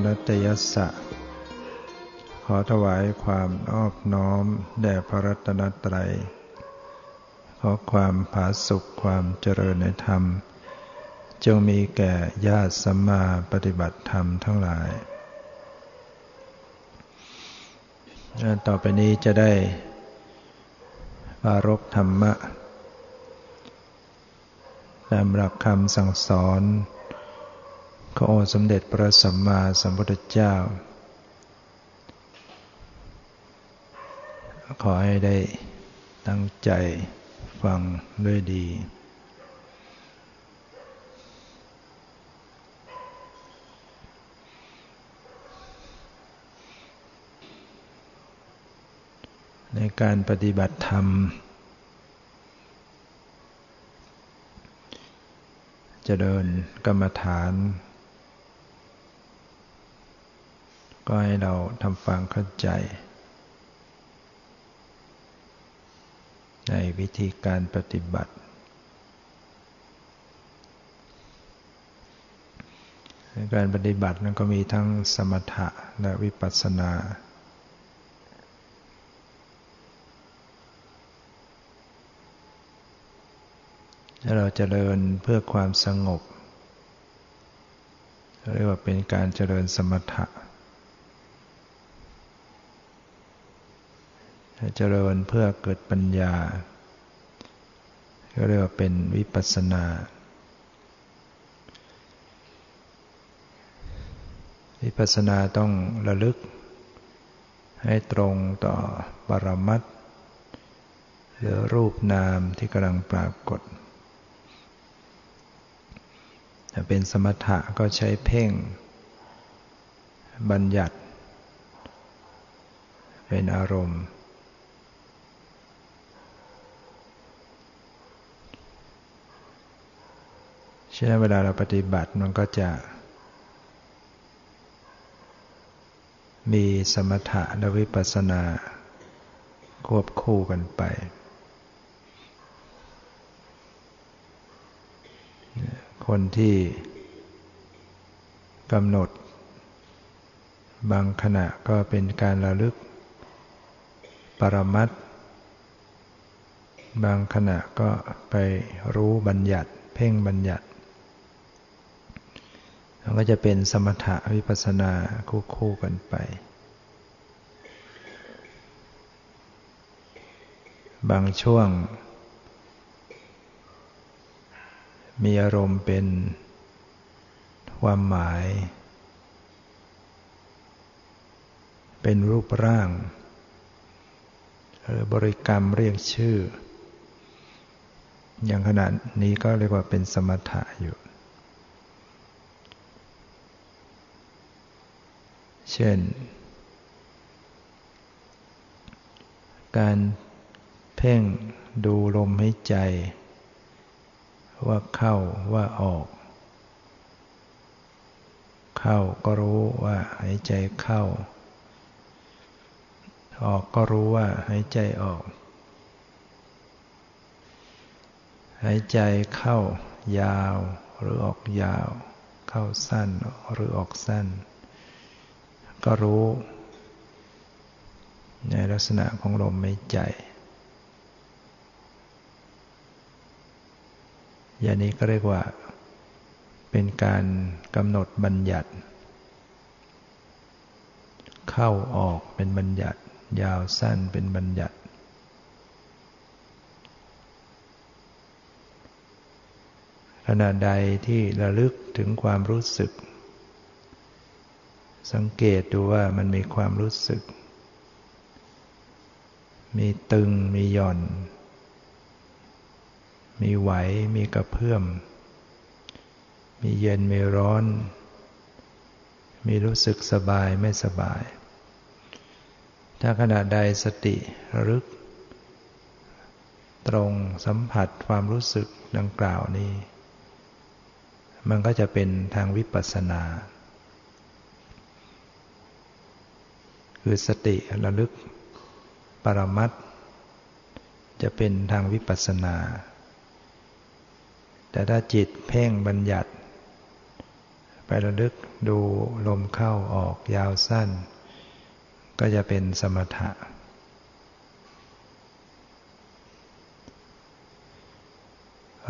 มัตถุรัตยสะ ขอถวายความนอบน้อม แด่พระรัตนตรัย ขอความผาสุขความเจริญในธรรม จงมีแก่ญาติสัมมาปฏิบัติธรรมทั้งหลาย ต่อไปนี้จะได้ปารบธรรมะตามหลักคำสั่งสอน ของอสมเด็จพระสัมมาสัมพุทธเจ้า ขอให้ได้ตั้งใจฟังด้วยดี ในการปฏิบัติธรรม จะเดินกรรมฐาน ก็ให้เราทำฟังเข้าใจ ในวิธีการปฏิบัติ การปฏิบัตินั้นก็มีทั้งสมถะและวิปัสสนาถ้าเราจเจริญเพื่อความสงบ เรียกว่าเป็นการเจริญสมถะถ้า เจริญเพื่อเกิดปัญญา ก็เรียกว่าเป็นวิปัสสนา วิปัสสนาต้องระลึก ให้ตรงต่อปรมัตหรือรูปนามที่กำลังปรากฏถ้าเป็นสมถะก็ใช้เพ่ง บัญญัติ เป็นอารมณ์ ฉะนั้นเวลาเราปฏิบัติมันก็จะ มีสมถะและวิปัสสนา ควบคู่กันไป คนที่กำหนด บางขณะก็เป็นการระลึก ปรมัตบางขณะก็ไปรู้บัญญัติ เพ่งบัญญัติ มันก็จะเป็นสมถะวิปัสสนาคู่คู่กันไป บางช่วง มีอารมณ์เป็นความหมาย เป็นรูปร่าง หรือบริกรรมเรียกชื่อ อย่างขนาดนี้ก็เรียกว่าเป็นสมถะอยู่ เช่น การเพ่งดูลมหายใจ ว่าเข้าว่าออก เข้าก็รู้ว่าหายใจเข้า ออกก็รู้ว่าหายใจออก หายใจเข้ายาวหรือออกยาว เข้าสั้นหรือออกสั้น ก็รู้ ในลักษณะของลมหายใจ อย่างนี้ก็เรียกว่า เป็นการกำหนดบัญญัติ เข้าออกเป็นบัญญัติ ยาวสั้นเป็นบัญญัติขณะใดที่ระลึกถึงความรู้สึก สังเกตดูว่ามันมีความรู้สึก มีตึง มีหย่อน มีไหว มีกระเพื่อม มีเย็น มีร้อน มีรู้สึกสบายไม่สบาย ถ้าขณะใดสติระลึก ตรงสัมผัสความรู้สึกดังกล่าวนี้ มันก็จะเป็นทางวิปัสสนา คือสติระลึก ปรมัตจะเป็นทางวิปัสสนา แต่ถ้าจิตเพ่งบัญญัติไปไประลึกดูลมเข้าออกยาวสั้น ก็จะเป็นสมถะ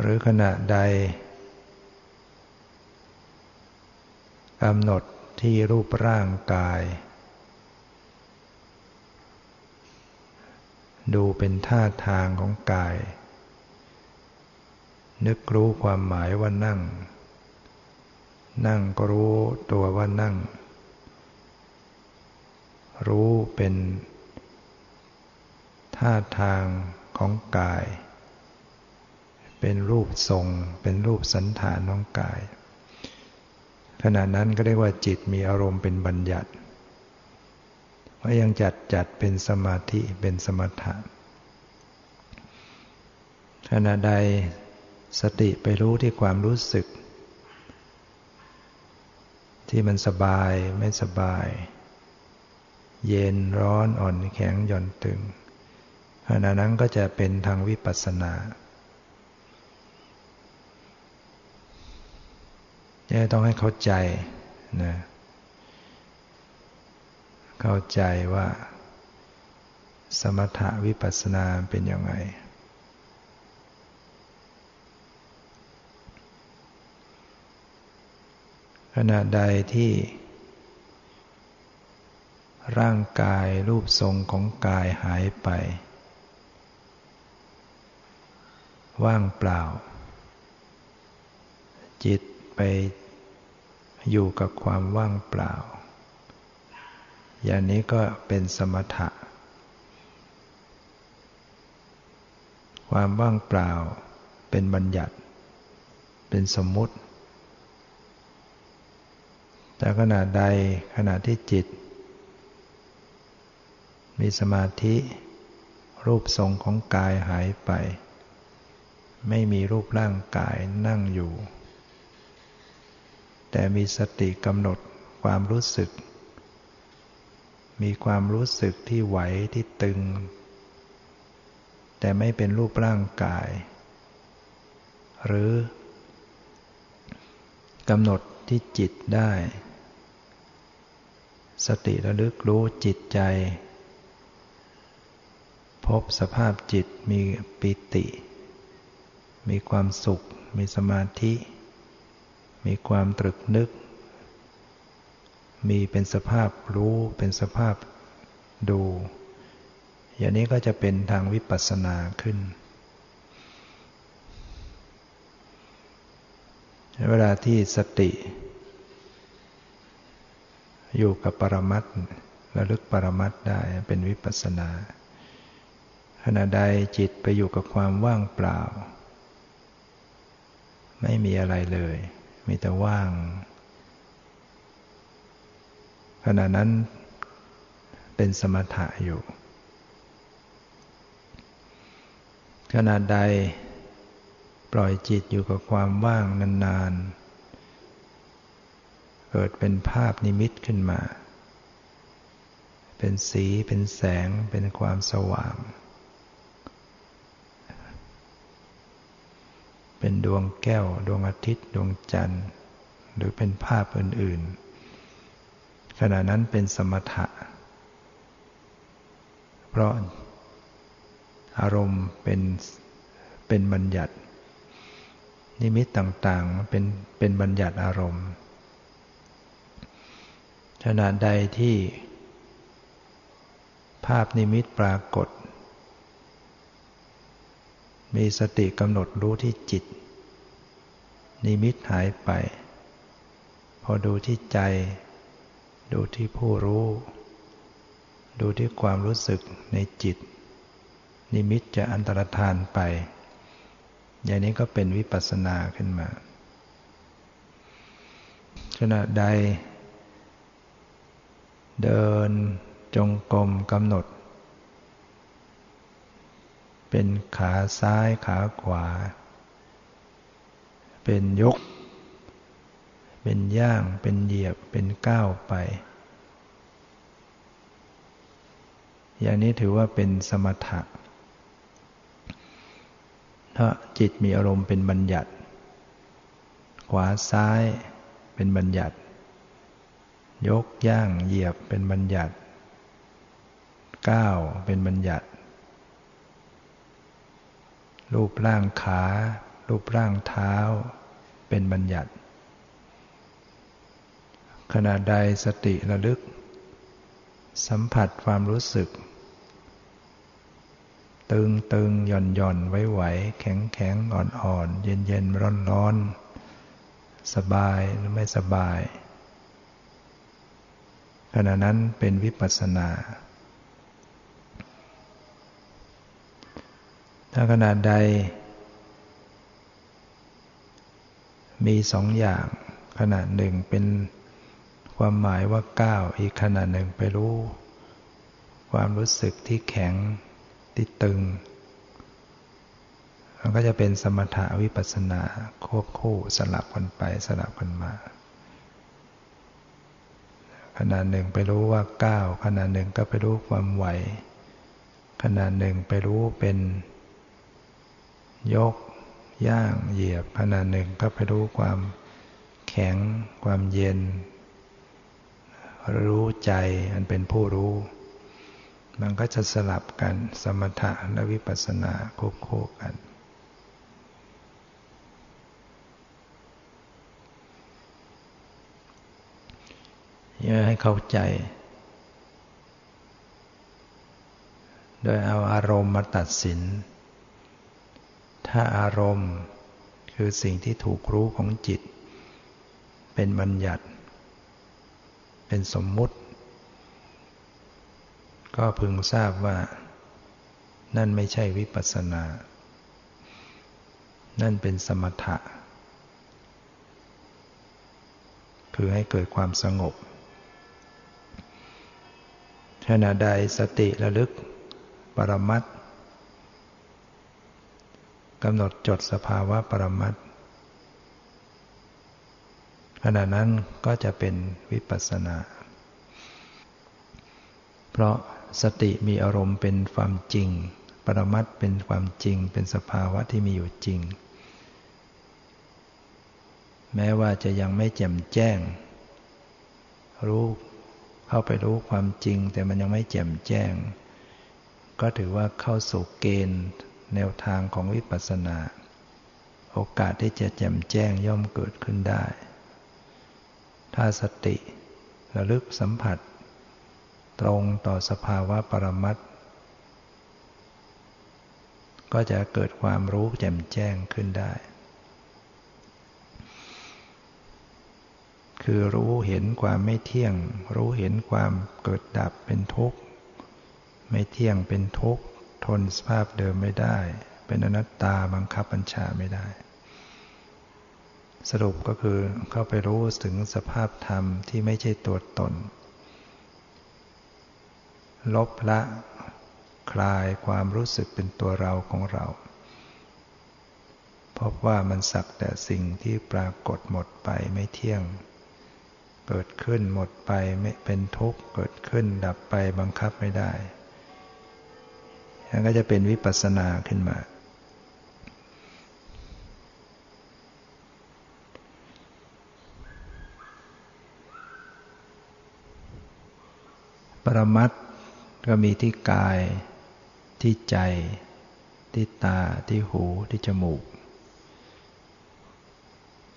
หรือขณะใดกำหนดที่รูปร่างกาย ดูเป็นท่าทางของกาย นึกรู้ความหมายว่านั่ง นั่งก็รู้ตัวว่านั่ง รู้เป็นท่าทางของกาย เป็นรูปทรง เป็นรูปสันฐานของกาย ขณะนั้นก็เรียกว่าจิตมีอารมณ์เป็นบัญญัติ ว่ายังจัดจัดเป็นสมาธิเป็นสมถะขณะใดสติไปรู้ที่ความรู้สึก ที่มันสบายไม่สบาย เย็นร้อนอ่อนแข็งหย่อนตึงขณะนั้นก็จะเป็นทางวิปัสสนาจะต้องให้เข้าใจนะ เข้าใจว่า สมถะวิปัสสนาเป็นยังไง ขณะใดที่ ร่างกายรูปทรงของกายหายไป ว่างเปล่า จิตไปอยู่กับความว่างเปล่า อย่างนี้ก็เป็นสมถะ ความว่างเปล่าเป็นบัญญัติ เป็นสมมุติ แต่ขณะใดขณะที่จิต มีสมาธิรูปทรงของกายหายไป ไม่มีรูปร่างกายนั่งอยู่ แต่มีสติกำหนดความรู้สึก มีความรู้สึกที่ไหวที่ตึง แต่ไม่เป็นรูปร่างกาย หรือกำหนดที่จิตได้ สติระลึกรู้จิตใจ พบสภาพจิตมีปิติ มีความสุข มีสมาธิ มีความตรึกนึก มีเป็นสภาพรู้เป็นสภาพดู อย่างนี้ก็จะเป็นทางวิปัสสนาขึ้น เวลาที่สติ อยู่กับปรมัตระลึกปรมัตได้เป็นวิปัสสนา ขณะใดจิตไปอยู่กับความว่างเปล่า ไม่มีอะไรเลย มีแต่ว่าง ขณะนั้นเป็นสมถะอยู่ ขณะใดปล่อยจิตอยู่กับความว่างนานๆ เกิดเป็นภาพนิมิตขึ้นมา เป็นสีเป็นแสงเป็นความสว่าง เป็นดวงแก้วดวงอาทิตย์ดวงจันทร์ หรือเป็นภาพอื่นๆ ขณะนั้นเป็นสมถะ เพราะอารมณ์เป็นเป็นบัญญัติ นิมิตต่างๆเป็นเป็นบัญญัติอารมณ์ขณะใดที่ ภาพนิมิตปรากฏ มีสติกำหนดรู้ที่จิต นิมิตหายไป พอดูที่ใจ ดูที่ผู้รู้ ดูที่ความรู้สึกในจิต นิมิตจะอันตรธานไป อย่างนี้ก็เป็นวิปัสสนาขึ้นมา ขณะใด เดินจงกรมกำหนด เป็นขาซ้ายขาขวา เป็นยก เป็นย่าง เป็นเหยียบ เป็นก้าวไป อย่างนี้ถือว่าเป็นสมถะ ถ้าจิตมีอารมณ์เป็นบัญญัติ ขวาซ้ายเป็นบัญญัติ ยกย่างเหยียบเป็นบัญญัติ ก้าวเป็นบัญญัติ รูปร่างขา รูปร่างเท้าเป็นบัญญัติ ขณะใดสติระลึก สัมผัสความรู้สึก ตึงตึงหย่อนหย่อนไว้ไหวแข็งแข็งอ่อนอ่อนเย็นเย็นร้อนร้อนสบายหรือไม่สบาย ขณะนั้นเป็นวิปัสสนา ถ้าขนาดใด มีสองอย่างขนาดหนึ่งเป็น ความหมายว่าก้าวอีกขนาดหนึ่งไปรู้ ความรู้สึกที่แข็งที่ตึง มันก็จะเป็นสมถะวิปัสสนาควบคู่สลับกันไปสลับกันมาขนาดหนึ่งไปรู้ว่าก้าวขนาดหนึ่งก็ไปรู้ความไหวขนาดหนึ่งไปรู้เป็น ยก ย่างเหยียบขณะหนึ่งก็ไปรู้ความแข็ง ความเย็น รู้ใจอันเป็นผู้รู้ มันก็จะสลับกันสมถะและวิปัสสนาควบคู่กันเยอะให้เข้าใจ โดยเอาอารมณ์มาตัดสิน ถ้าอารมณ์คือสิ่งที่ถูกรู้ของจิต เป็นบัญญัติ เป็นสมมุติ ก็พึงทราบว่า นั่นไม่ใช่วิปัสสนา นั่นเป็นสมถะ คือให้เกิดความสงบขณะใดสติระลึก ปรมัตกำหนดจดสภาวะปรมัต ขณะนั้นก็จะเป็นวิปัสสนา เพราะสติมีอารมณ์เป็นความจริง ปรมัตเป็นความจริง เป็นสภาวะที่มีอยู่จริง แม้ว่าจะยังไม่แจ่มแจ้ง รู้เข้าไปรู้ความจริง แต่มันยังไม่แจ่มแจ้ง ก็ถือว่าเข้าสู่เกณฑ์แนวทางของวิปัสสนา โอกาสที่จะแจ่มแจ้งย่อมเกิดขึ้นได้ถ้าสติระลึกสัมผัส ตรงต่อสภาวะปรมัตก็จะเกิดความรู้แจ่มแจ้งขึ้นได้ คือรู้เห็นความไม่เที่ยง รู้เห็นความเกิดดับเป็นทุกข์ ไม่เที่ยงเป็นทุกข์ ทนสภาพเดิมไม่ได้ เป็นอนัตตาบังคับบัญชาไม่ได้ สรุปก็คือเข้าไปรู้ถึงสภาพธรรมที่ไม่ใช่ตัวตน ลบละคลายความรู้สึกเป็นตัวเราของเรา พบว่ามันสักแต่สิ่งที่ปรากฏหมดไปไม่เที่ยง เกิดขึ้นหมดไปไม่เป็นทุกข์ เกิดขึ้นดับไปบังคับไม่ได้แล้วก็จะเป็นวิปัสสนาขึ้นมา รมัตก็มีที่กาย ที่ใจ ที่ตา ที่หู ที่จมูก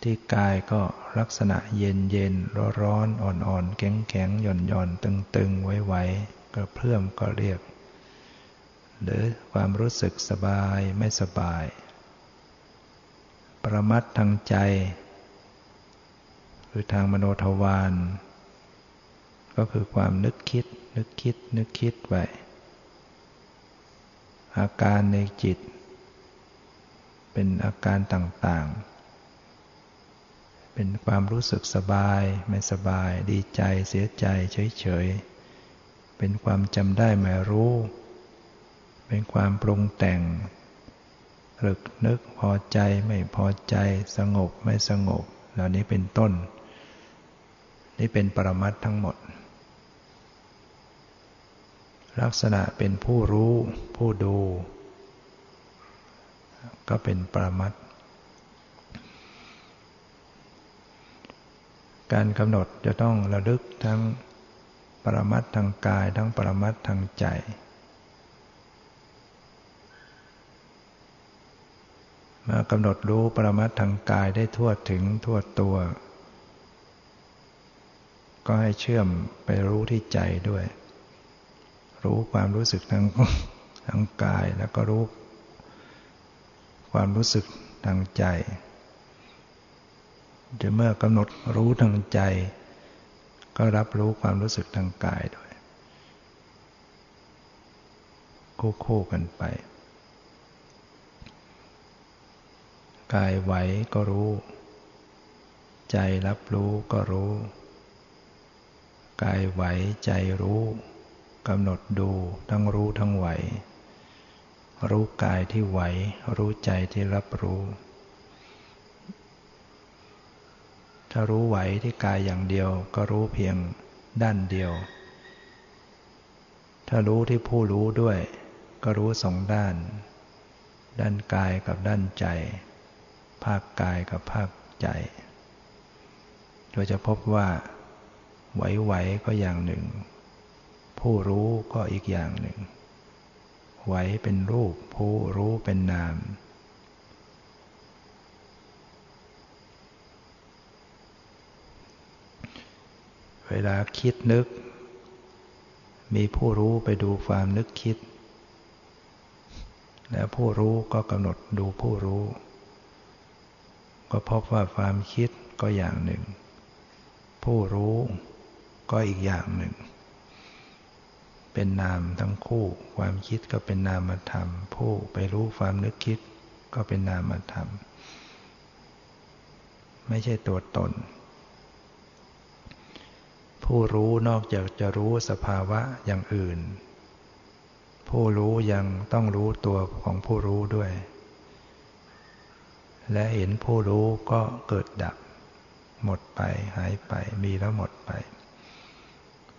ที่กายก็ลักษณะเย็นเย็นร้อนร้อนอ่อนอ่อนแข็งแข็งหย่อนหย่อนตึงตึงไว้ไว้กระเพื่อมก็เรียก หรือความรู้สึกสบายไม่สบาย ประมัดทางใจ หรือทางมโนทวารก็คือความนึกคิด นึกคิดนึกคิดไป อาการในจิต เป็นอาการต่างๆ เป็นความรู้สึกสบายไม่สบาย ดีใจเสียใจเฉยๆ เป็นความจำได้หมายรู้ เป็นความปรุงแต่งรึกนึกพอใจไม่พอใจสงบไม่สงบ เหล่านี้เป็นต้น นี่เป็นปรมัตทั้งหมด ลักษณะเป็นผู้รู้ผู้ดู ก็เป็นปรมัตการกำหนดจะต้องระลึกทั้งปรมัตทางกายทั้งปรมัตทางใจ มากำหนดรู้ปรมัตทางกายได้ทั่วถึงทั่วตัว ก็ให้เชื่อมไปรู้ที่ใจด้วย รู้ความรู้สึกทางทางกายแล้วก็รู้ ความรู้สึกทางใจจะเมื่อกำหนดรู้ทางใจ ก็รับรู้ความรู้สึกทางกายด้วยคู่ๆกันไป กายไหวก็รู้ ใจรับรู้ก็รู้ กายไหวใจรู้ กำหนดดูทั้งรู้ทั้งไหว รู้กายที่ไหว รู้ใจที่รับรู้ ถ้ารู้ไหวที่กายอย่างเดียวก็รู้เพียงด้านเดียว ถ้ารู้ที่ผู้รู้ด้วย ก็รู้สองด้าน ด้านกายกับด้านใจ ภาคกายกับภาคใจเราจะพบว่า ไหวๆก็อย่างหนึ่ง ผู้รู้ก็อีกอย่างหนึ่ง ไหวเป็นรูป ผู้รู้เป็นนาม เวลาคิดนึก มีผู้รู้ไปดูความนึกคิด แล้วผู้รู้ก็กำหนดดูผู้รู้ ก็พบว่าความคิดก็อย่างหนึ่ง ผู้รู้ก็อีกอย่างหนึ่ง เป็นนามทั้งคู่ ความคิดก็เป็นนามธรรม ผู้ไปรู้ความนึกคิดก็เป็นนามธรรม ไม่ใช่ตัวตน ผู้รู้นอกจากจะรู้สภาวะอย่างอื่น ผู้รู้ยังต้องรู้ตัวของผู้รู้ด้วย และเห็นผู้รู้ก็เกิดดับ หมดไปหายไปมีแล้วหมดไป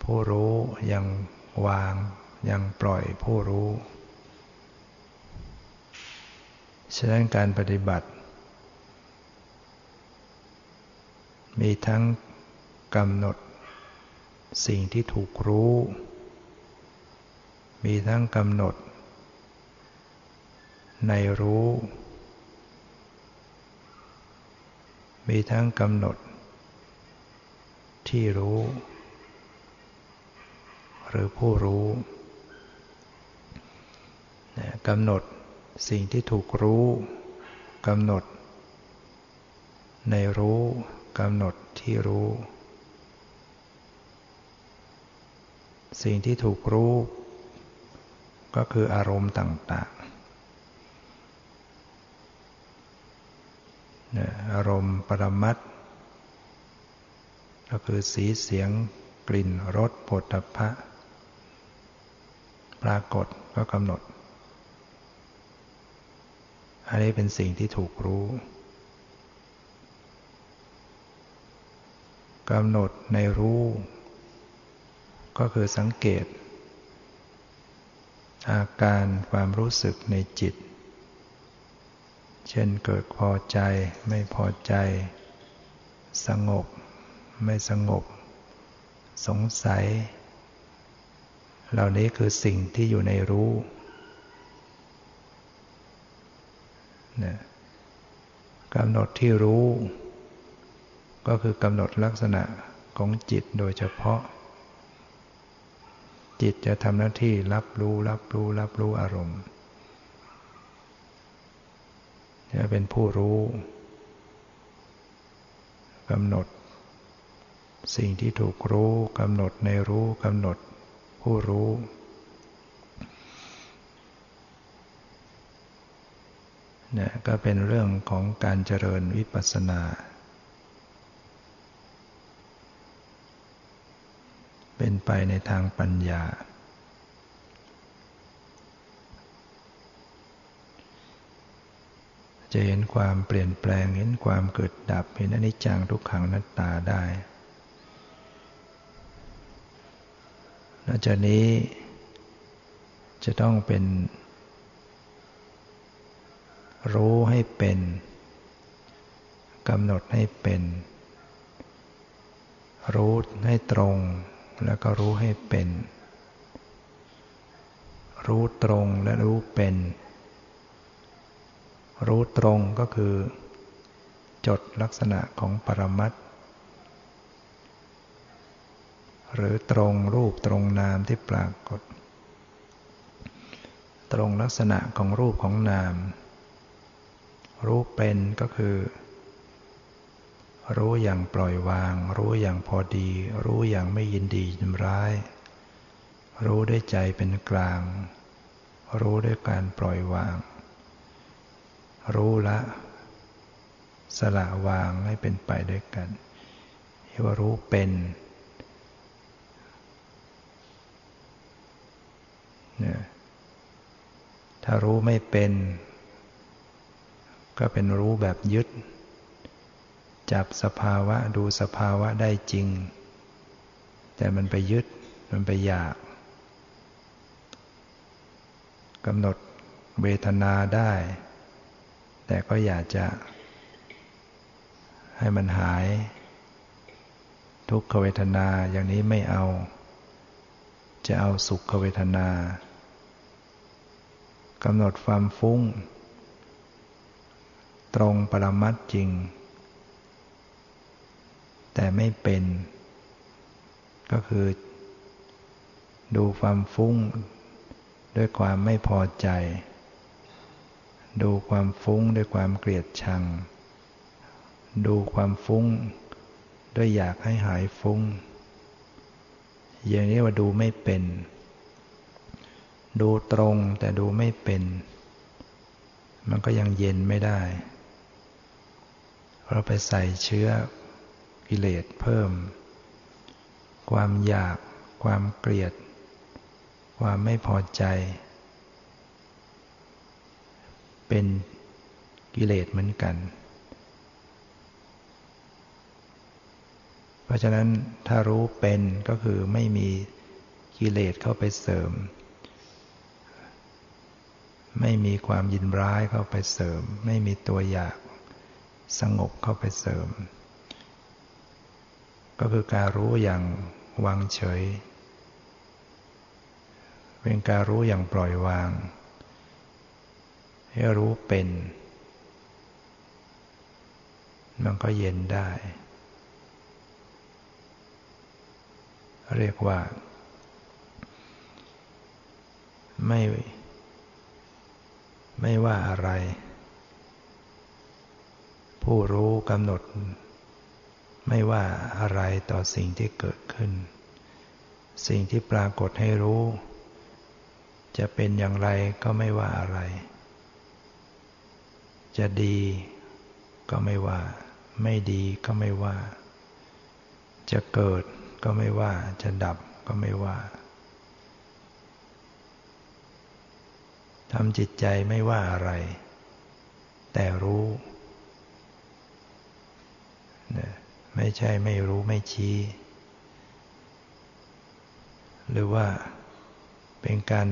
ผู้รู้ยัง วางยังปล่อยผู้รู้ ฉะนั้นการปฏิบัติ มีทั้งกำหนดสิ่งที่ถูกรู้ มีทั้งกำหนด ในรู้ มีทั้งกำหนดที่รู้ หรือผู้รู้กำหนดสิ่งที่ถูกรู้กำหนด ในรู้กำหนดที่รู้ สิ่งที่ถูกรู้ ก็คืออารมณ์ต่างอารมณ์ปรมัตก็คือสีเสียงกลิ่นรสผลพะ ปรากฏก็กำหนด อันนี้เป็นสิ่งที่ถูกรู้กำหนดในรู้ ก็คือสังเกต อาการความรู้สึกในจิต เช่นเกิดพอใจไม่พอใจ สงบ ไม่สงบ สงสัย เหล่านี้คือสิ่งที่อยู่ในรู้นะกำหนดที่รู้ ก็คือกำหนดลักษณะของจิตโดยเฉพาะ จิตจะทำหน้าที่รับรู้รับรู้รับรู้อารมณ์ จะเป็นผู้รู้กำหนด สิ่งที่ถูกรู้กำหนดในรู้กำหนด ผู้รู้ เนี่ยก็เป็นเรื่องของการเจริญวิปัสสนา เป็นไปในทางปัญญา จะเห็นความเปลี่ยนแปลง เห็นความเกิดดับ เห็นอนิจจังทุกขังนัตตาได้ นอกจากนี้จะต้องเป็น รู้ให้เป็นกำหนดให้เป็น รู้ให้ตรง แล้วก็รู้ให้เป็น รู้ตรงและรู้เป็น รู้ตรงก็คือ จดลักษณะของปรมัต หรือตรงรูปตรงนามที่ปรากฏ ตรงลักษณะของรูปของนาม รู้เป็นก็คือ รู้อย่างปล่อยวาง รู้อย่างพอดี รู้อย่างไม่ยินดียินร้าย รู้ด้วยใจเป็นกลาง รู้ด้วยการปล่อยวาง รู้ละ สละวางให้เป็นไปด้วยกันเรียกว่ารู้เป็นเนี่ย ถ้ารู้ไม่เป็น ก็เป็นรู้แบบยึด จับสภาวะดูสภาวะได้จริง แต่มันไปยึด มันไปอยากกำหนดเวทนาได้ แต่ก็อยากจะให้มันหาย ทุกขเวทนาอย่างนี้ไม่เอา จะเอาสุขเวทนากำหนดความฟุ้ง ตรงปรมัตจริง แต่ไม่เป็น ก็คือ ดูความฟุ้ง ด้วยความไม่พอใจ ดูความฟุ้งด้วยความเกลียดชัง ดูความฟุ้ง ด้วยอยากให้หายฟุ้ง อย่างนี้ว่าดูไม่เป็น ดูตรงแต่ดูไม่เป็น มันก็ยังเย็นไม่ได้ เราไปใส่เชื้อกิเลสเพิ่ม ความอยาก ความเกลียด ความไม่พอใจ เป็นกิเลสเหมือนกัน เพ ราะฉะนั้นถ้ารู้เป็นก็คือไม่มีกิเลสเข้าไปเสริม ไม่มีความยินร้ายเข้าไปเสริม ไม่มีตัวอยากสงบเข้าไปเสริม ก็คือการรู้อย่างวางเฉย เป็นการรู้อย่างปล่อยวาง ให้รู้เป็น มันก็เย็นได้ เรียกว่า ไม่ ไม่ว่าอะไร ผู้รู้กำหนด ไม่ว่าอะไรต่อสิ่งที่เกิดขึ้น สิ่งที่ปรากฏให้รู้ จะเป็นอย่างไรก็ไม่ว่าอะไร จะดีก็ไม่ว่า ไม่ดีก็ไม่ว่า จะเกิด ก็ไม่ว่า จะดับก็ไม่ว่าทำจิตใจไม่ว่าอะไร แต่รู้เนี่ยไม่ใช่ไม่รู้ไม่ชี้ หรือว่าเป็นการ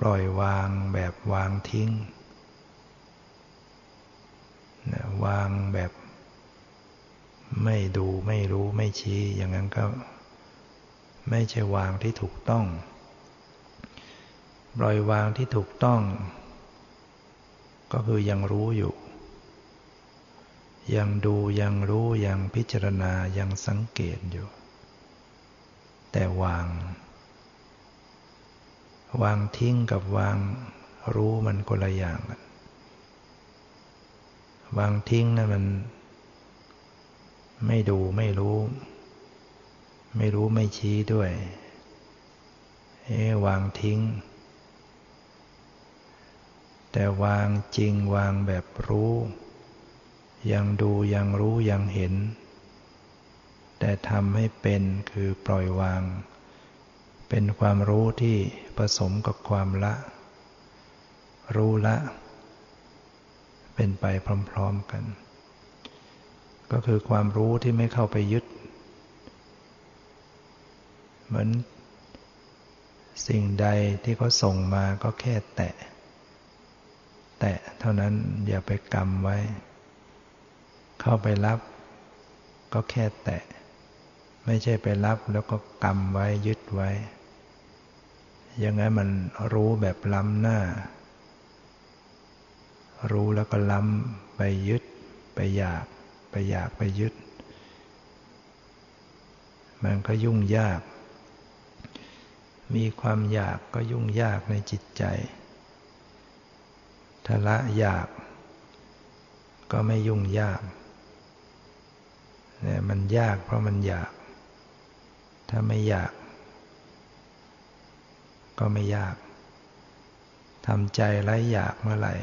ปล่อยวางแบบวางทิ้งวางแบบ ไม่ดูไม่รู้ไม่ชี้ อย่างนั้นก็ไม่ใช่วางที่ถูกต้อง ปล่อยวางที่ถูกต้อง ก็คือยังรู้อยู่ ยังดูยังรู้ยังพิจารณายังสังเกตอยู่ แต่วาง วางทิ้งกับวางรู้มันคนละอย่างกันวางทิ้งนะั่นมัน ไม่ดูไม่รู้ ไม่รู้ไม่ชี้ด้วยเอ๊วางทิ้ง แต่วางจริงวางแบบรู้ ยังดูยังรู้ยังเห็น แต่ทำให้เป็นคือปล่อยวาง เป็นความรู้ที่ผสมกับความละ รู้ละ เป็นไปพร้อม ๆกัน ก็คือความรู้ที่ไม่เข้าไปยึด เหมือนสิ่งใดที่เขาส่งมาก็แค่แตะ แตะเท่านั้นอย่าไปกรรมไว้ เข้าไปรับ ก็แค่แตะ ไม่ใช่ไปรับแล้วก็กำไว้ยึดไว้ ยังไงมันรู้แบบล้ำหน้า รู้แล้วก็ล้ำไปยึดไปอยาก ไปอยากไปยึด มันก็ยุ่งยาก มีความอยากก็ยุ่งยากในจิตใจถ้าละอยาก ก็ไม่ยุ่งยากเนี่ยมันยากเพราะมันอยาก ถ้าไม่อยาก ก็ไม่ยากทำใจไร้อยากเมื่อไหร่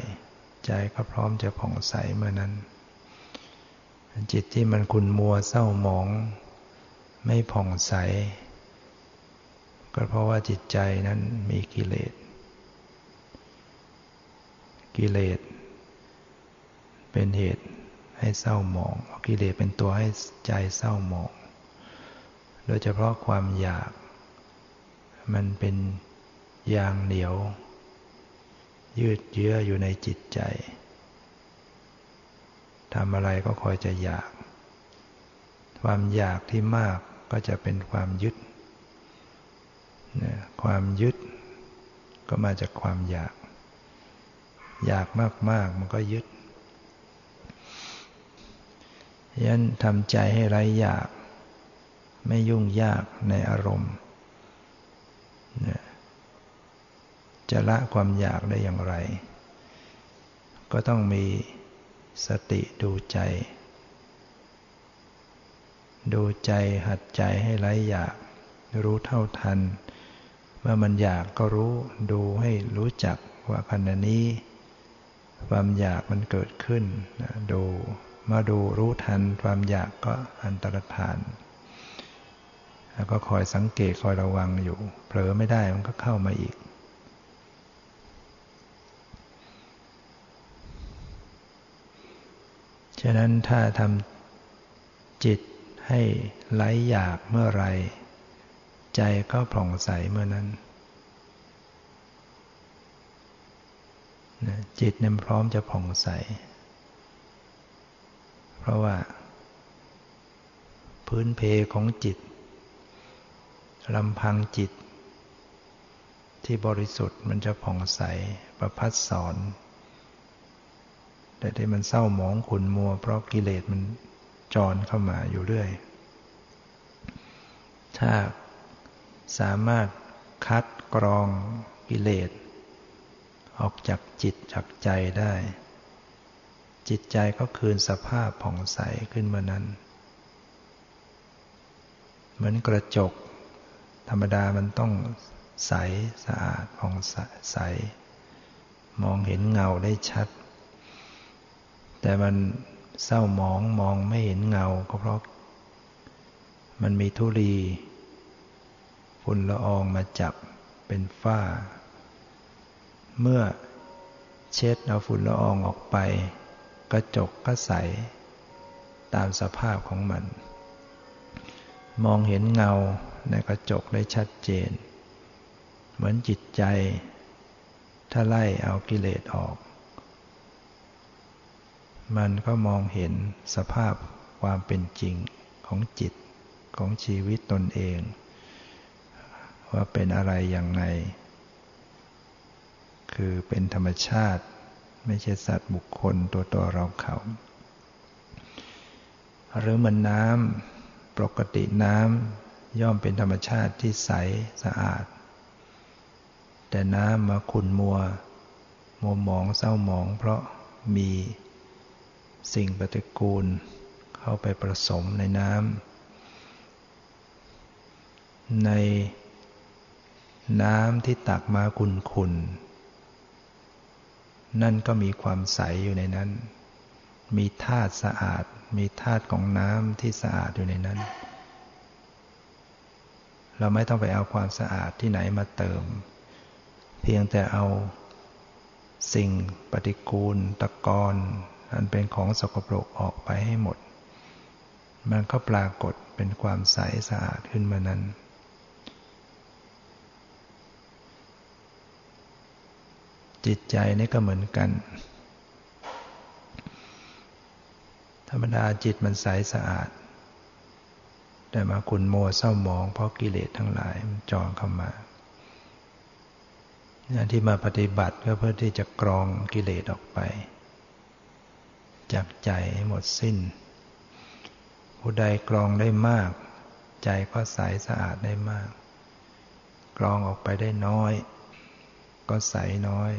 ใจก็พร้อมจะผ่องใสเมื่อนั้น จิตที่มันคุนมัวเศร้าหมอง ไม่ผ่องใส ก็เพราะว่าจิตใจนั้นมีกิเลส กิเลส เป็นเหตุให้เศร้าหมอง กิเลสเป็นตัวให้ใจเศร้าหมอง โดยเฉพาะความอยาก มันเป็นยางเหนียว ยืดเยื้ออยู่ในจิตใจ ทำอะไรก็คอยจะอยาก ความอยากที่มากก็จะเป็นความยึดความยึดก็มาจากความอยาก อยากมาก ๆ มันก็ยึดยันทำใจให้ไร้อยาก ไม่ยุ่งยากในอารมณ์ จะละความอยากได้อย่างไร ก็ต้องมี สติดูใจ ดูใจหัดใจให้ไร้อยาก รู้เท่าทัน เมื่อมันอยากก็รู้ดูให้รู้จักว่าขณะนี้ ความอยากมันเกิดขึ้นดูมาดูรู้ทันความอยากก็อันตรธาน แล้วก็คอยสังเกตคอยระวังอยู่ เผลอไม่ได้มันก็เข้ามาอีก ฉะนั้นถ้าทำจิตให้ไร้อยากเมื่อไรใจก็ผ่องใสเมื่อนั้นจิตนี่ยพร้อมจะผ่องใส เพราะว่า พื้นเพของจิตลำพังจิต ที่บริสุทธิ์มันจะผ่องใสประพัดสอน แต่ที่มันเศร้าหมองขุนมัว เพราะกิเลสมันจรเข้ามาอยู่เรื่อย ถ้าสามารถคัดกรองกิเลสออกจากจิตจากใจได้ จิตใจก็คืนสภาพผ่องใสขึ้นเมื่อนั้น เหมือนกระจก ธรรมดามันต้องใสสะอาดผ่องใส มองเห็นเงาได้ชัด แต่มันเศร้าหมองมองไม่เห็นเงาก็เพราะ มันมีทุลีฝุ่นละอองมาจับเป็นฝ้า เมื่อเช็ดเอาฝุ่นละอองออกไป กระจกก็ใส ตามสภาพของมัน มองเห็นเงาในกระจกได้ชัดเจน เหมือนจิตใจ ถ้าไล่เอากิเลสออก มันก็มองเห็นสภาพความเป็นจริงของจิตของชีวิตตนเอง ว่าเป็นอะไรอย่างไรคือเป็นธรรมชาติ ไม่ใช่สัตว์บุคคลตัวตัวเราเขา หรือมันน้ำปกติน้ำย่อมเป็นธรรมชาติที่ใสสะอาด แต่น้ำมาขุ่นมัวมัวหมองเศร้าหมอง เพราะมี สิ่งปฏิกูล เข้าไปผสมในน้ำในน้ำที่ตักมาขุนขุนนั่นก็มีความใสอยู่ในนั้น มีธาตุสะอาด มีธาตุของน้ำที่สะอาดอยู่ในนั้น เราไม่ต้องไปเอาความสะอาดที่ไหนมาเติม เพียงแต่เอาสิ่งปฏิกูลตะกอน อันเป็นของสกปรกออกไปให้หมด มันก็ปรากฏเป็นความใสสะอาดขึ้นมานั้น จิตใจนี่ก็เหมือนกัน ธรรมดาจิตมันใสสะอาด แต่มาคุณโมเศร้ามองเพราะกิเลสทั้งหลายมันจองเข้ามาที่มาปฏิบัติก็เพื่อที่จะกรองกิเลสออกไป จากใจหมดสิ้น ผู้ใดกรองได้มาก ใจก็ใสสะอาดได้มาก กรองออกไปได้น้อย ก็ใสน้อย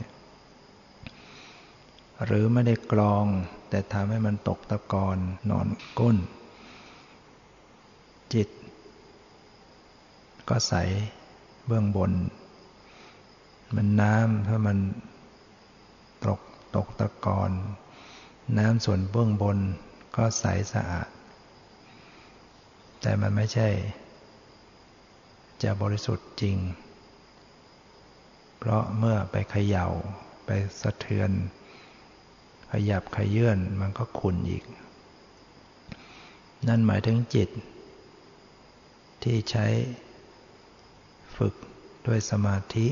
หรือไม่ได้กรอง แต่ทำให้มันตกตะกอนนอนก้น จิต ก็ใสเบื้องบน มันน้ำถ้ามันตกตกตะกอน น้ำส่วนเบื้องบนก็ใสสะอาด แต่มันไม่ใช่ จะบริสุทธิ์จริง เพราะเมื่อไปเขย่า ไปสะเทือน ขยับขยื่นมันก็ขุ่นอีก นั่นหมายถึงจิต ที่ใช้ฝึกด้วยสมาธิ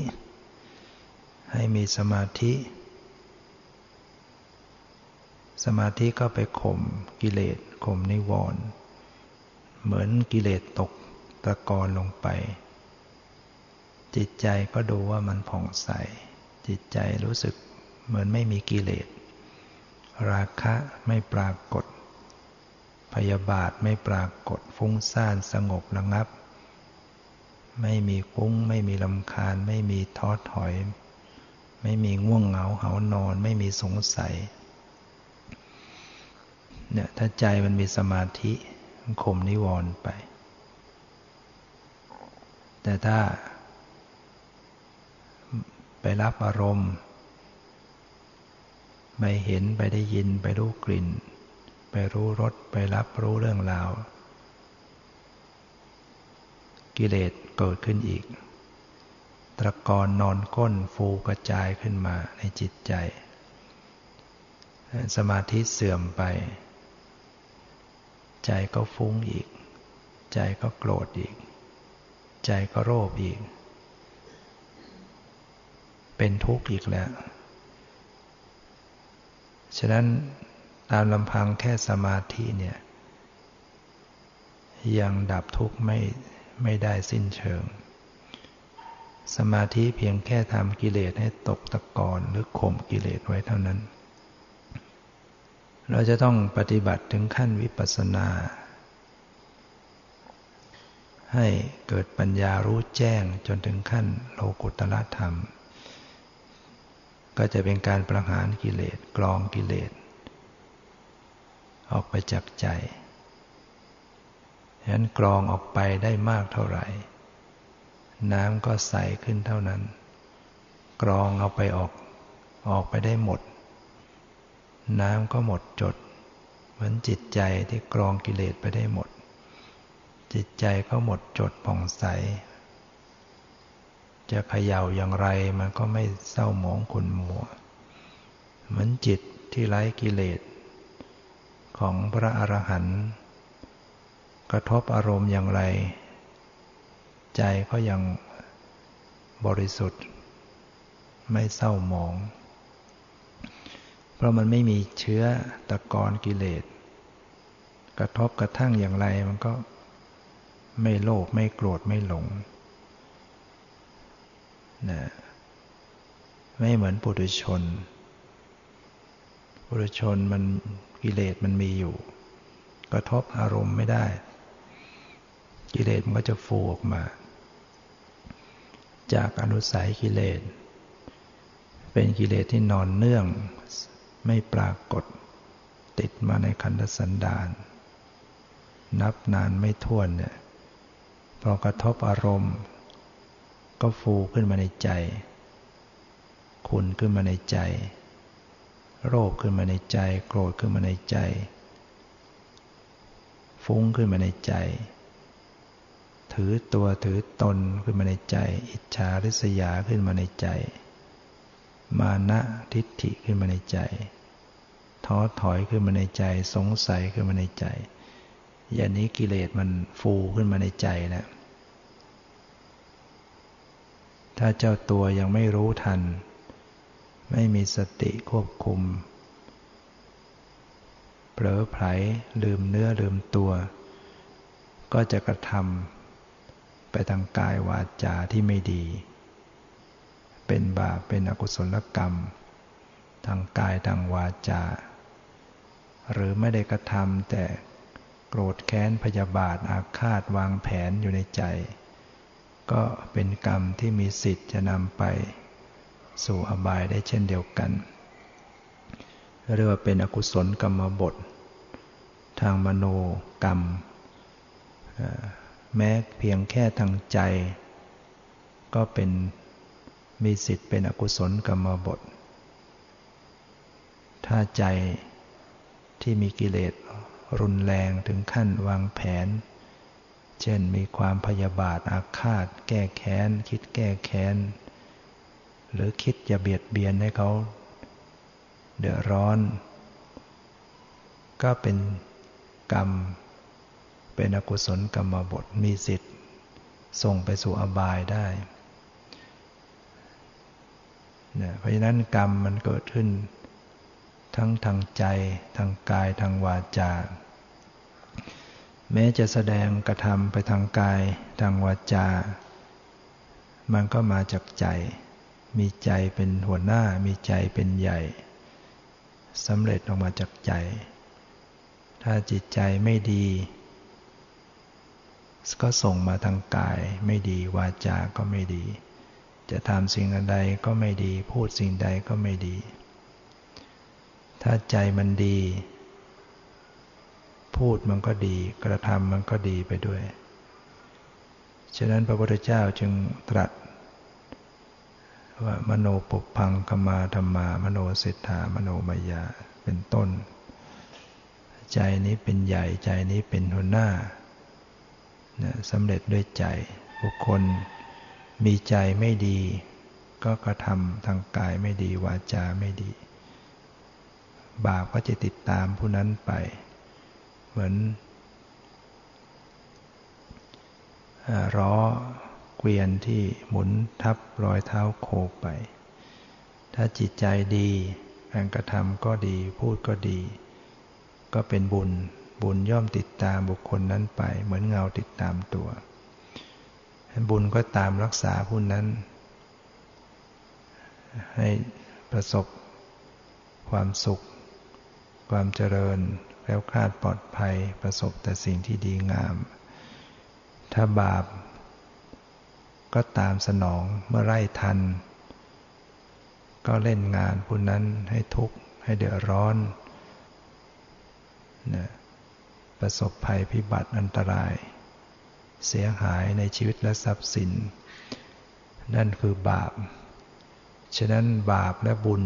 ให้มีสมาธิ สมาธิก็ไปข่มกิเลสข่มนิวรณ์เหมือนกิเลสตกตะกอนลงไป จิตใจก็ดูว่ามันผ่องใส จิตใจรู้สึกเหมือนไม่มีกิเลส ราคะไม่ปรากฏ พยาบาทไม่ปรากฏฟุ้งซ่านสงบระงับ ไม่มีฟุ้ง ไม่มีลำคาญ ไม่มีท้อถอย ไม่มีง่วงเหงาเหานอน ไม่มีสงสัย เนี่ยถ้าใจมันมีสมาธิมันข่มนิวรณ์ไป แต่ถ้า ไปรับอารมณ์ ไปเห็นไปได้ยินไปรู้กลิ่น ไปรู้รสไปรับรู้เรื่องราว กิเลสเกิดขึ้นอีก ตะกอนนอนก้นฟูกระจายขึ้นมาในจิตใจ สมาธิเสื่อมไป ใจก็ฟุ้งอีก ใจก็โกรธอีก ใจก็โลภอีก เป็นทุกข์อีกแล้ว ฉะนั้นตามลำพังแค่สมาธิเนี่ยยังดับทุกข์ไม่ไม่ได้สิ้นเชิง สมาธิเพียงแค่ทำกิเลสให้ตกตะกอนหรือข่มกิเลสไว้เท่านั้น เราจะต้องปฏิบัติถึงขั้นวิปัสสนา ให้เกิดปัญญารู้แจ้งจนถึงขั้นโลกุตละธรรม ก็จะเป็นการประหารกิเลสกรองกิเลส ออกไปจากใจฉะนั้นกรองออกไปได้มากเท่าไหร่ น้ำก็ใสขึ้นเท่านั้น กรองเอาไปออกออกไปได้หมด น้ำก็หมดจด เหมือนจิตใจที่กรองกิเลสไปได้หมด จิตใจก็หมดจดผ่องใส จะเขย่าอย่างไรมันก็ไม่เศร้าหมองขุนมัว เหมือนจิตที่ไร้กิเลสของพระอรหันต์กระทบอารมณ์อย่างไร ใจก็ยังบริสุทธิ์ ไม่เศร้าหมอง ราะมันไม่มีเชื้อตะกอนกิเลส กระทบกระทั่งอย่างไรมันก็ไม่โลภไม่โกรธไม่หลงนะไม่เหมือนปุถุชน ปุถุชนมันกิเลสมันมีอยู่ กระทบอารมณ์ไม่ได้ กิเลสมันก็จะฟูออกมา จากอนุสัยกิเลส เป็นกิเลสที่นอนเนื่อง ไม่ปรากฏ ติดมาในคันธสันดาน นับนานไม่ท้วนเนี่ยพอกระทบอารมณ์ ก็ฟูขึ้นมาในใจขุนขึ้นมาในใจ โรคขึ้นมาในใจ โกรธขึ้นมาในใจ ฟุ้งขึ้นมาในใจ ถือตัวถือตนขึ้นมาในใจ อิจฉาริษยาขึ้นมาในใจ มานะทิฏฐิขึ้นมาในใจ ท้อถอยขึ้นมาในใจ สงสัยขึ้นมาในใจ อย่างนี้กิเลสมันฟูขึ้นมาในใจแล้วถ้าเจ้าตัวยังไม่รู้ทัน ไม่มีสติควบคุม เผลอไผลลืมเนื้อลืมตัว ก็จะกระทำไปทางกายวาจาที่ไม่ดี เป็นบาปเป็นอกุศลกรรม ทางกายทางวาจา หรือไม่ได้กระทำแต่โกรธแค้นพยาบาทอาฆาตวางแผนอยู่ในใจ ก็เป็นกรรมที่มีสิทธิ์จะนำไปสู่อบายได้เช่นเดียวกัน เรียกว่าเป็นอกุศลกรรมบท ทางมโนกรรม แม้เพียงแค่ทางใจ ก็เป็น มีสิทธิ์เป็นอกุศลกรรมบท ถ้าใจที่มีกิเลสรุนแรงถึงขั้นวางแผน เช่นมีความพยาบาทอาฆาต แก้แค้น คิดแก้แค้น หรือคิดจะเบียดเบียนให้เขาเดือดร้อน ก็เป็นกรรม เป็นอกุศลกรรมบทมีสิทธิ์ ส่งไปสู่อบายได้ เนี่ยเพราะฉะนั้นกรรมมันเกิดขึ้น ทั้งทางใจ ทางกายทางวาจา แม้จะแสดงกระทำไปทางกายทางวาจา มันก็มาจากใจ มีใจเป็นหัวหน้ามีใจเป็นใหญ่สำเร็จออกมาจากใจ ถ้าจิตใจไม่ดี ก็ส่งมาทางกายไม่ดีวาจาก็ไม่ดี จะทำสิ่งใดก็ไม่ดี พูดสิ่งใดก็ไม่ดี ถ้าใจมันดี พูดมันก็ดี กระทำมันก็ดีไปด้วย ฉะนั้นพระพุทธเจ้าจึงตรัส ว่ามโนปุพังกมาธรรมามโนสิทธามโนมายาเป็นต้น ใจนี้เป็นใหญ่ใจนี้เป็นหัวหน้าสำเร็จด้วยใจบุคคล มีใจไม่ดี ก็กระทำทางกายไม่ดีวาจาไม่ดี บาปก็จะติดตามผู้นั้นไป เหมือนล้อเกวียนที่หมุนทับรอยเท้าโคไป ถ้าจิตใจดีการกระทำก็ดีพูดก็ดี ก็เป็นบุญบุญย่อมติดตามบุคคลนั้นไป เหมือนเงาติดตามตัว บุญก็ตามรักษาผู้นั้น ให้ประสบความสุข ความเจริญแล้วคลาดปลอดภัยประสบแต่สิ่งที่ดีงาม ถ้าบาป ก็ตามสนองเมื่อไร่ทัน ก็เล่นงานผู้นั้นให้ทุกข์ให้เดือดร้อนนะประสบภัยพิบัติอันตราย เสียหายในชีวิตและทรัพย์สิน นั่นคือบาป ฉะนั้นบาปและบุญ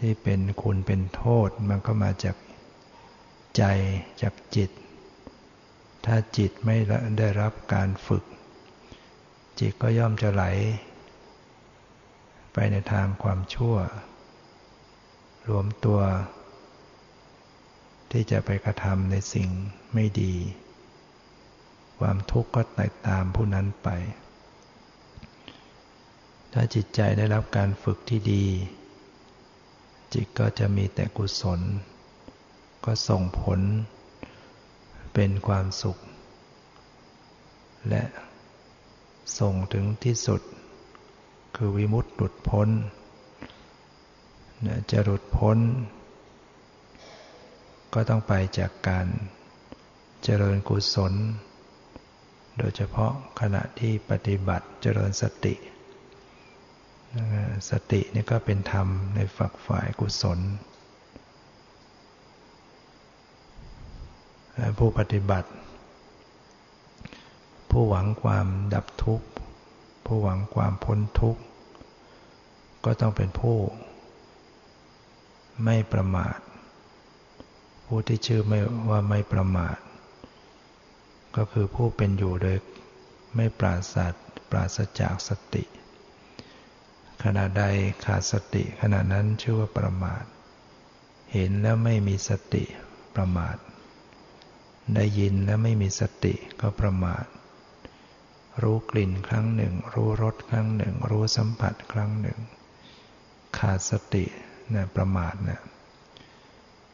ที่เป็นคุณเป็นโทษมันก็มาจากใจจากจิต ถ้าจิตไม่ได้รับการฝึก จิตก็ย่อมจะไหล ไปในทางความชั่ว รวมตัว ที่จะไปกระทำในสิ่งไม่ดี ความทุกข์ก็ติดตามผู้นั้นไป ถ้าจิตใจได้รับการฝึกที่ดี จิตก็จะมีแต่กุศล ก็ส่งผล เป็นความสุข และส่งถึงที่สุด คือวิมุตติหลุดพ้นจะหลุดพ้น ก็ต้องไปจากการเจริญกุศล โดยเฉพาะขณะที่ปฏิบัติเจริญสติ สตินี่ก็เป็นธรรมในฝักฝ่ายกุศล ผู้ปฏิบัติ ผู้หวังความดับทุกข์ ผู้หวังความพ้นทุกข์ ก็ต้องเป็นผู้ ไม่ประมาท ผู้ที่ชื่อไม่ว่าไม่ประมาท ก็คือผู้เป็นอยู่โดยไม่ปราศาปราศจากสติ ขณะใดขาดสติขณะนั้นชื่อว่าประมาท เห็นแล้วไม่มีสติประมาท ได้ยินแล้วไม่มีสติก็ประมาท รู้กลิ่นครั้งหนึ่ง รู้รสครั้งหนึ่ง รู้สัมผัสครั้งหนึ่ง ขาดสตินะประมาทนะ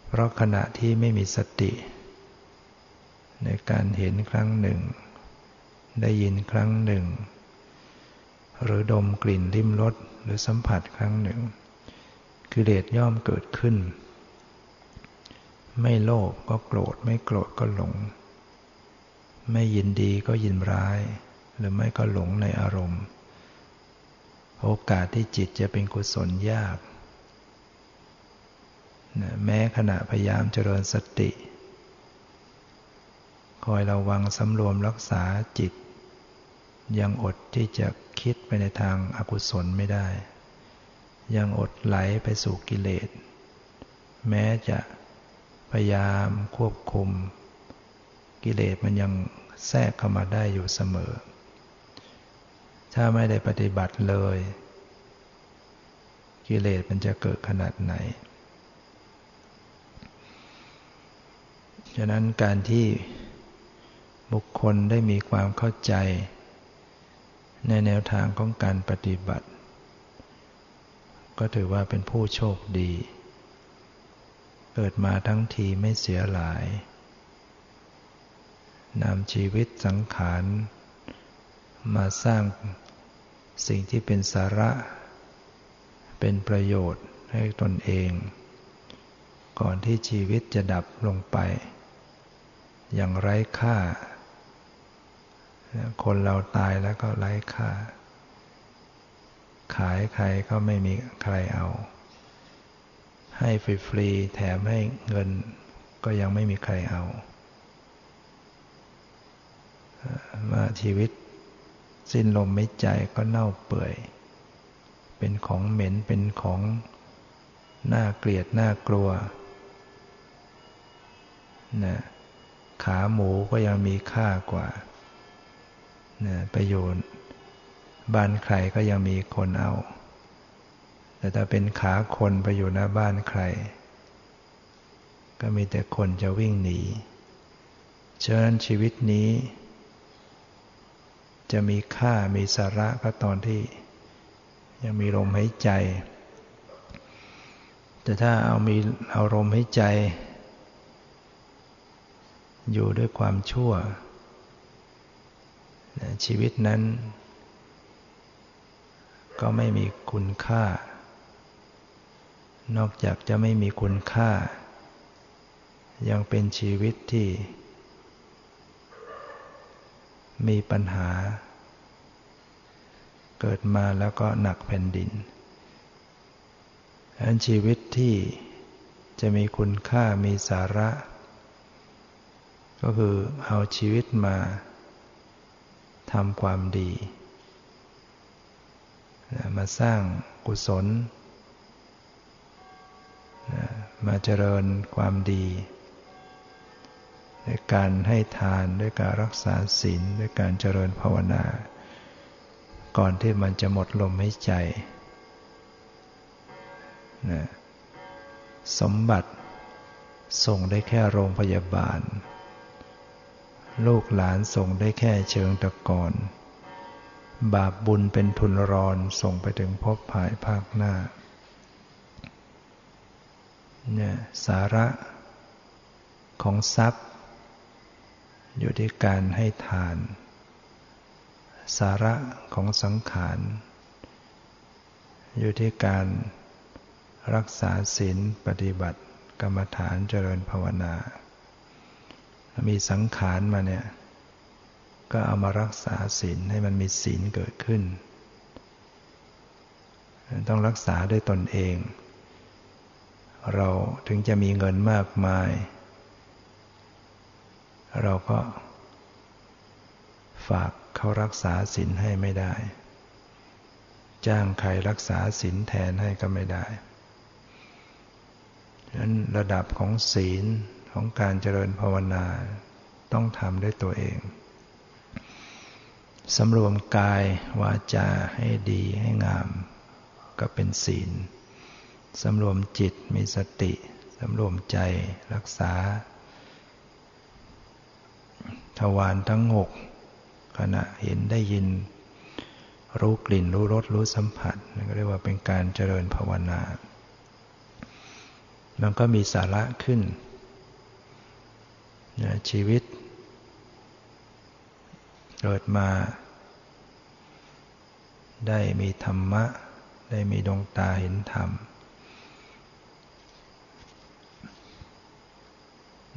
เพราะขณะที่ไม่มีสติ ในการเห็นครั้งหนึ่ง ได้ยินครั้งหนึ่ง หรือดมกลิ่นริมรสหรือสัมผัสครั้งหนึ่ง กิเลสย่อมเกิดขึ้น ไม่โลภก็โกรธไม่โกรธก็หลง ไม่ยินดีก็ยินร้าย หรือไม่ก็หลงในอารมณ์ โอกาสที่จิตจะเป็นกุศลยาก แม้ขณะพยายามเจริญสติ คอยระวังสำรวมรักษาจิต ยังอดที่จะคิดไปในทางอากุศลไม่ได้ ยังอดไหลไปสู่กิเลส แม้จะพยายามควบคุม กิเลสมันยังแทรกเข้ามาได้อยู่เสมอ ถ้าไม่ได้ปฏิบัติเลย กิเลสมันจะเกิดขนาดไหน ฉะนั้นการที่บุคคลได้มีความเข้าใจ ในแนวทางของการปฏิบัติ ก็ถือว่าเป็นผู้โชคดี เกิดมาทั้งทีไม่เสียหลายนำชีวิตสังขาร มาสร้างสิ่งที่เป็นสาระ เป็นประโยชน์ให้ตนเอง ก่อนที่ชีวิตจะดับลงไป อย่างไร้ค่า คนเราตายแล้วก็ไร้ค่า ขายใครก็ไม่มีใครเอา ให้ฟรีๆแถมให้เงินก็ยังไม่มีใครเอามาชีวิตสิ้นลมไม่ใจก็เน่าเปื่อย เป็นของเหม็นเป็นของน่าเกลียดน่ากลัวนะ ขาหมูก็ยังมีค่ากว่านะประโยชน์บ้านใครก็ยังมีคนเอา แต่ถ้าเป็นขาคนไปอยู่หน้าบ้านใคร ก็มีแต่คนจะวิ่งหนีฉะนั้นชีวิตนี้ จะมีค่ามีสาระก็ตอนที่ ยังมีลมหายใจ แต่ถ้าเอามีเอาลมหายใจ อยู่ด้วยความชั่วชีวิตนั้น ก็ไม่มีคุณค่า นอกจากจะไม่มีคุณค่า ยังเป็นชีวิตที่ มีปัญหา เกิดมาแล้วก็หนักแผ่นดินอันชีวิตที่จะมีคุณค่ามีสาระ ก็คือเอาชีวิตมาทำความดี มาสร้างกุศล มาเจริญความดีด้วยการให้ทานด้วยการรักษาศีลด้วยการเจริญภาวนา ก่อนที่มันจะหมดลมหายใจสมบัติส่งได้แค่โรงพยาบาล ลูกหลานส่งได้แค่เชิงตะกอน บาปบุญเป็นทุนรอนส่งไปถึงพบภายภาคหน้าเนี่ยสาระของทรัพย์ อยู่ที่การให้ทาน สาระของสังขาร อยู่ที่การรักษาศีลปฏิบัติกรรมฐานเจริญภาวนา มีสังขารมาเนี่ย ก็เอามารักษาศีลให้มันมีศีลเกิดขึ้น ต้องรักษาด้วยตนเอง เราถึงจะมีเงินมากมาย เราก็ฝากเขารักษาศีลให้ไม่ได้ จ้างใครรักษาศีลแทนให้ก็ไม่ได้ฉะนั้นระดับของศีล ของการเจริญภาวนาต้องทำด้วยตัวเองสำรวมกายวาจาให้ดีให้งาม ก็เป็นศีลสำรวมจิตมีสติสำรวมใจรักษา ทวารทั้งหกขณะเห็นได้ยิน รู้กลิ่นรู้รสรู้สัมผัสนั่นก็เรียกว่าเป็นการเจริญภาวนา มันก็มีสาระขึ้น ชีวิต เกิดมา ได้มีธรรมะ ได้มีดวงตาเห็นธรรม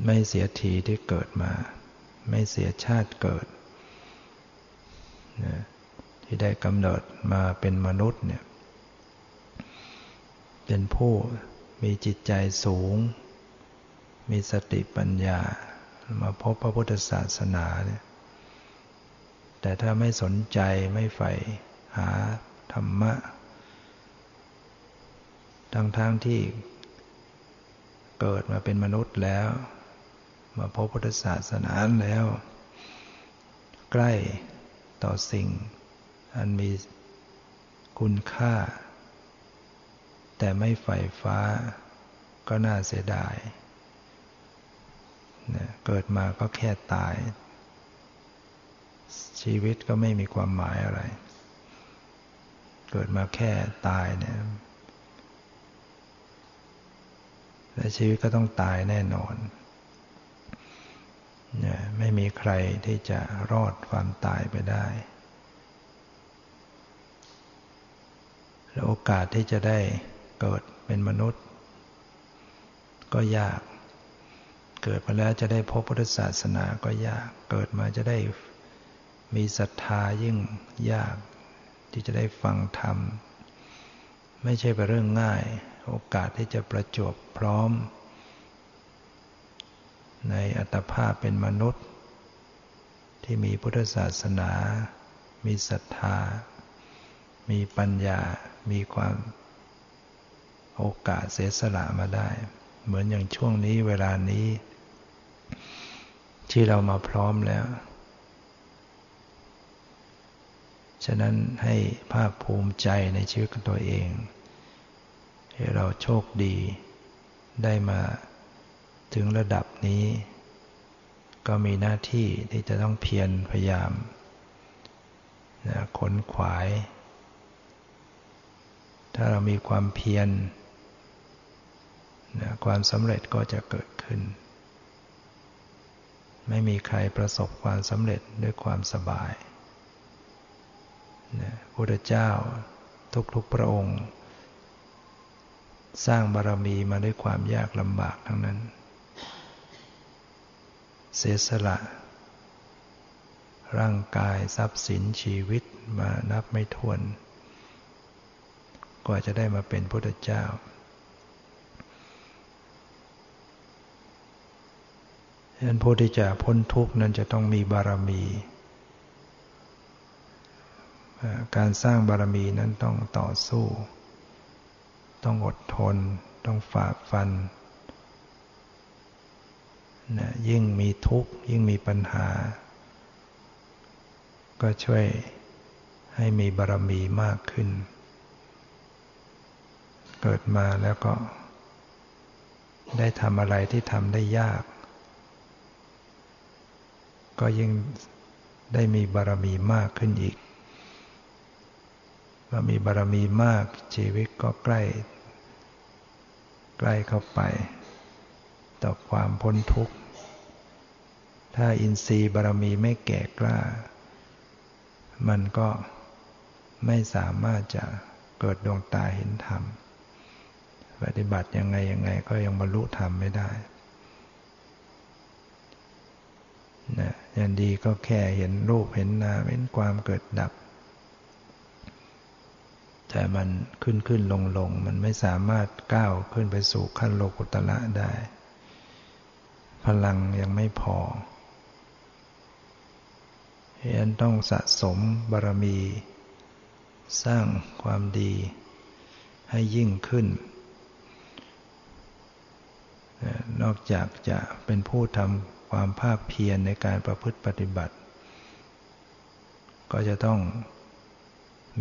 ไม่เสียทีที่เกิดมา ไม่เสียชาติเกิด ที่ได้กำเนิดมาเป็นมนุษย์เนี่ย เป็นผู้มีจิตใจสูง มีสติปัญญา มาพบพระพุทธศาสนาเนี่ยแต่ถ้าไม่สนใจไม่ใฝ่หาธรรมะทั้งๆทที่เกิดมาเป็นมนุษย์แล้ว มาพบพุทธศาสนาแล้ว ใกล้ต่อสิ่ง อันมีคุณค่า แต่ไม่ใฝ่ฟ้าก็น่าเสียดาย เกิดมาก็แค่ตาย ชีวิตก็ไม่มีความหมายอะไร เกิดมาแค่ตายเนี่ยและชีวิตก็ต้องตายแน่นอนเนี่ยไม่มีใครที่จะรอดความตายไปได้และโอกาสที่จะได้เกิดเป็นมนุษย์ ก็ยาก เกิดมาแล้วจะได้พบพุทธศาสนาก็ยาก เกิดมาจะได้มีศรัทธายิ่งยาก ที่จะได้ฟังธรรม ไม่ใช่เป็นเรื่องง่าย โอกาสที่จะประจวบพร้อม ในอัตภาพเป็นมนุษย์ ที่มีพุทธศาสนา มีศรัทธา มีปัญญา มีความโอกาสเสียสละมาได้ เหมือนอย่างช่วงนี้เวลานี้ ที่เรามาพร้อมแล้ว ฉะนั้นให้ภาคภูมิใจในชีวิตของตัวเองให้เราโชคดีได้มาถึงระดับนี้ ก็มีหน้าที่ที่จะต้องเพียรพยายามนะขนขวาย ถ้าเรามีความเพียรนะความสำเร็จก็จะเกิดขึ้น ไม่มีใครประสบความสำเร็จด้วยความสบายพุทธเจ้าทุกๆพระองค์ สร้างบารมีมาด้วยความยากลำบากทั้งนั้น เสียสละ ร่างกายทรัพย์สินชีวิตมานับไม่ถ้วน กว่าจะได้มาเป็นพุทธเจ้า ฉะนั้นผู้ที่จะพ้นทุกข์นั้นจะต้องมีบารมี การสร้างบารมีนั้นต้องต่อสู้ ต้องอดทน ต้องฝ่าฟันนะยิ่งมีทุกข์ยิ่งมีปัญหา ก็ช่วยให้มีบารมีมากขึ้น เกิดมาแล้วก็ได้ทำอะไรที่ทำได้ยาก ก็ยิ่งได้มีบารมีมากขึ้นอีกว่ามีบารมีมากชีวิตก็ใกล้ ใกล้เข้าไป ต่อความพ้นทุกข์ ถ้าอินทรีย์บารมีไม่แก่กล้า มันก็ไม่สามารถจะเกิดดวงตาเห็นธรรม ปฏิบัติยังไงยังไงก็ยังบรรลุธรรมไม่ได้ นะอย่างดีก็แค่เห็นรูปเห็นนามเห็นความเกิดดับ แต่มันขึ้นขึ้นลงลงมันไม่สามารถก้าวขึ้นไปสู่ขั้นโลกุตละได้ พลังยังไม่พอฉะนั้นต้องสะสมบารมี สร้างความดีให้ยิ่งขึ้น นอกจากจะเป็นผู้ทำ ความภาคเพียรในการประพฤติปฏิบัติ ก็จะต้อง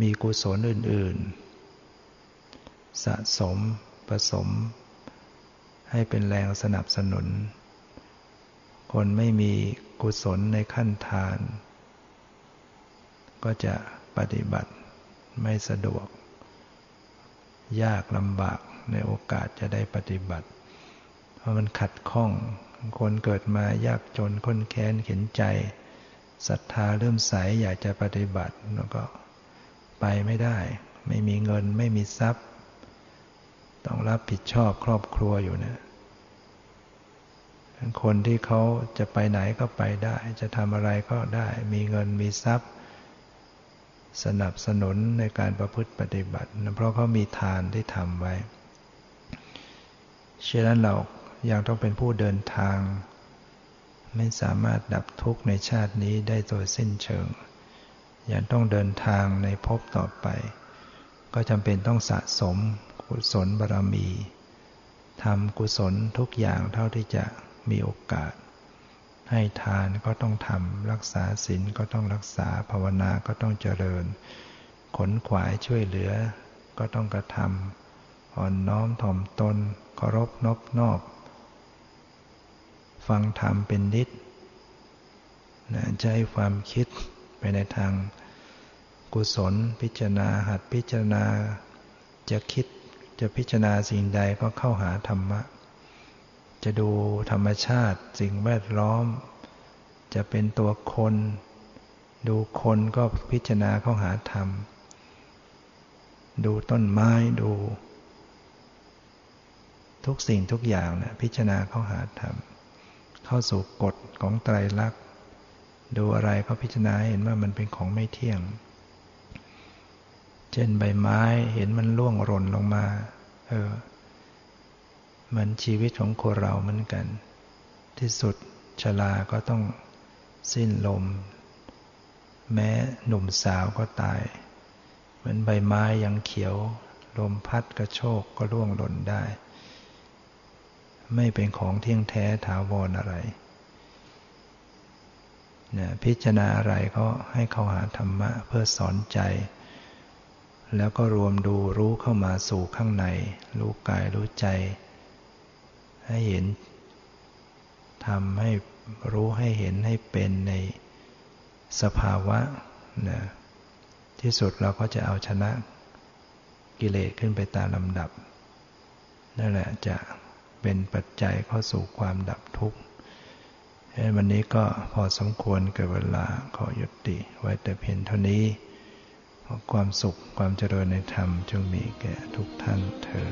มีกุศลอื่น ๆ สะสมผสม ให้เป็นแรงสนับสนุน คนไม่มีกุศลในขั้นทาน ก็จะปฏิบัติไม่สะดวก ยากลำบากในโอกาสจะได้ปฏิบัติ เพราะมันขัดข้อง คนเกิดมายากจนค้นแค้นเข็นใจศรัทธาเริ่มใสอยากจะปฏิบัติแล้วก็ไปไม่ได้ ไม่มีเงินไม่มีทรัพย์ ต้องรับผิดชอบครอบครัวอยู่นะคนที่เขาจะไปไหนก็ไปได้ จะทำอะไรก็ได้ มีเงินมีทรัพย์ สนับสนุนในการประพฤติปฏิบัติเพราะเขามีทานที่ทำไว้เช่นนั้นเรา ยังต้องเป็นผู้เดินทาง ไม่สามารถดับทุกข์ในชาตินี้ได้โดยสิ้นเชิง ยังต้องเดินทางในภพต่อไป ก็จำเป็นต้องสะสมกุศลบารมีทำกุศลทุกอย่างเท่าที่จะมีโอกาส ให้ทานก็ต้องทำรักษาศีลก็ต้องรักษาภาวนาก็ต้องเจริญ ขนขวายช่วยเหลือก็ต้องกระทำอ่อนน้อมถ่อมตนเคารพนบนอบ ฟังธรรมเป็นนิดนะใช้ความคิดไปในทางกุศลพิจารณาหัดพิจารณาจะคิดจะพิจารณาสิ่งใดก็เข้าหาธรรมะ จะดูธรรมชาติสิ่งแวดล้อม จะเป็นตัวคน ดูคนก็พิจารณาเข้าหาธรรม ดูต้นไม้ดู ทุกสิ่งทุกอย่างนะพิจารณาเข้าหาธรรม เข้าสู่กฎของไตรลักษณ์ดูอะไรก็พิจารณาเห็นว่ามันเป็นของไม่เที่ยง เช่นใบไม้เห็นมันร่วงหล่นลงมา เออเหมือนชีวิตของคนเราเหมือนกัน ที่สุดชลาก็ต้องสิ้นลม แม้หนุ่มสาวก็ตาย เหมือนใบไม้ยังเขียว ลมพัดกระโชกก็ร่วงหล่นได้ ไม่เป็นของเที่ยงแท้ถาวรอะไรเนี่ยพิจารณาอะไรก็ให้เข้าหาธรรมะเพื่อสอนใจ แล้วก็รวมดูรู้เข้ามาสู่ข้างใน รู้กายรู้ใจ ให้เห็นทำให้รู้ให้เห็นให้เป็นในสภาวะนะที่สุดเราก็จะเอาชนะกิเลสขึ้นไปตามลำดับ นั่นแหละจะ เป็นปัจจัยเข้าสู่ความดับทุกข์วันนี้ก็พอสมควรกับเวลาขอยุติไว้แต่เพียงเท่านี้ความสุขความเจริญในธรรมจงมีแก่ทุกท่านเธอ